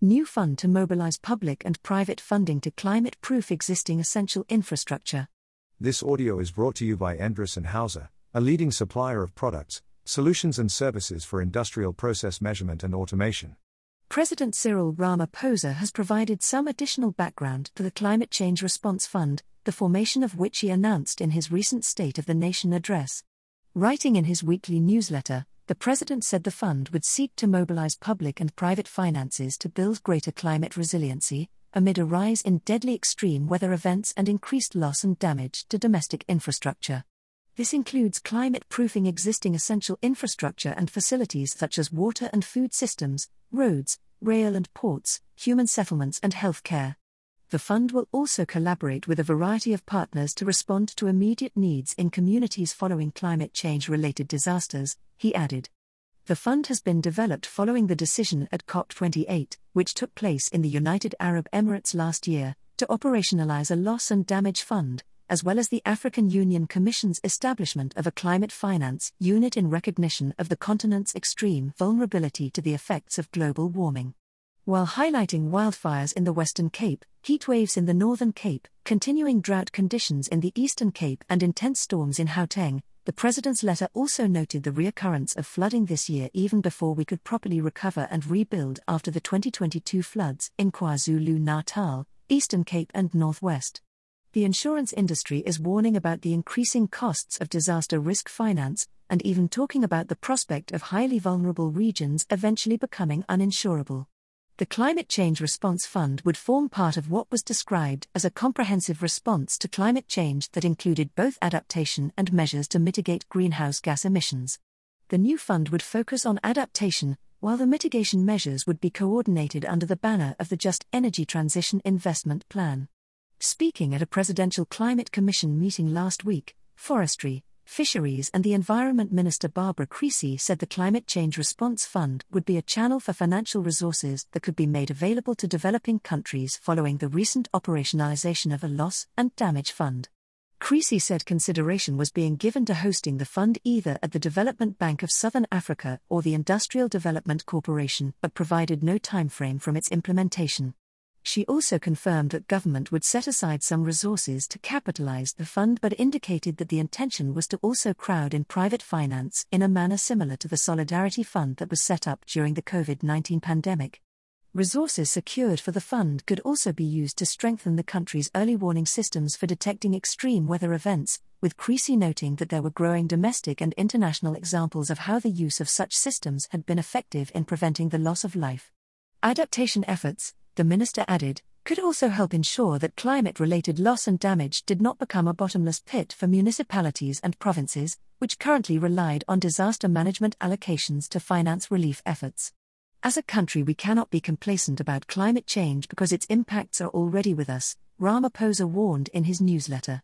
New fund to mobilize public and private funding to climate proof existing essential infrastructure. This audio is brought to you by Endress and Hauser, a leading supplier of products, solutions, and services for industrial process measurement and automation. President Cyril Ramaphosa has provided some additional background to the Climate Change Response Fund, the formation of which he announced in his recent State of the Nation address. Writing in his weekly newsletter, the president said the fund would seek to mobilize public and private finances to build greater climate resiliency, amid a rise in deadly extreme weather events and increased loss and damage to domestic infrastructure. This includes climate proofing existing essential infrastructure and facilities such as water and food systems, roads, rail and ports, human settlements, and healthcare. The fund will also collaborate with a variety of partners to respond to immediate needs in communities following climate change related disasters, he added. The fund has been developed following the decision at COP28, which took place in the United Arab Emirates last year, to operationalize a loss and damage fund, as well as the African Union Commission's establishment of a climate finance unit in recognition of the continent's extreme vulnerability to the effects of global warming. While highlighting wildfires in the Western Cape, heatwaves in the Northern Cape, continuing drought conditions in the Eastern Cape, and intense storms in Gauteng, the President's letter also noted the reoccurrence of flooding this year even before we could properly recover and rebuild after the 2022 floods in KwaZulu Natal, Eastern Cape, and Northwest. The insurance industry is warning about the increasing costs of disaster risk finance, and even talking about the prospect of highly vulnerable regions eventually becoming uninsurable the Climate Change Response Fund would form part of what was described as a comprehensive response to climate change that included both adaptation and measures to mitigate greenhouse gas emissions. The new fund would focus on adaptation, while the mitigation measures would be coordinated under the banner of the Just Energy Transition Investment Plan. Speaking at a Presidential Climate Commission meeting last week, Forestry, Fisheries and the Environment Minister Barbara Creecy said the Climate Change Response Fund would be a channel for financial resources that could be made available to developing countries following the recent operationalization of a loss and damage fund. Creecy said consideration was being given to hosting the fund either at the Development Bank of Southern Africa or the Industrial Development Corporation, but provided no timeframe from its implementation. She also confirmed that government would set aside some resources to capitalize the fund but indicated that the intention was to also crowd in private finance in a manner similar to the Solidarity Fund that was set up during the COVID 19 pandemic. Resources secured for the fund could also be used to strengthen the country's early warning systems for detecting extreme weather events, with Creecy noting that there were growing domestic and international examples of how the use of such systems had been effective in preventing the loss of life. Adaptation efforts, the minister added, could also help ensure that climate related loss and damage did not become a bottomless pit for municipalities and provinces, which currently relied on disaster management allocations to finance relief efforts. As a country, we cannot be complacent about climate change because its impacts are already with us, Ramaphosa warned in his newsletter.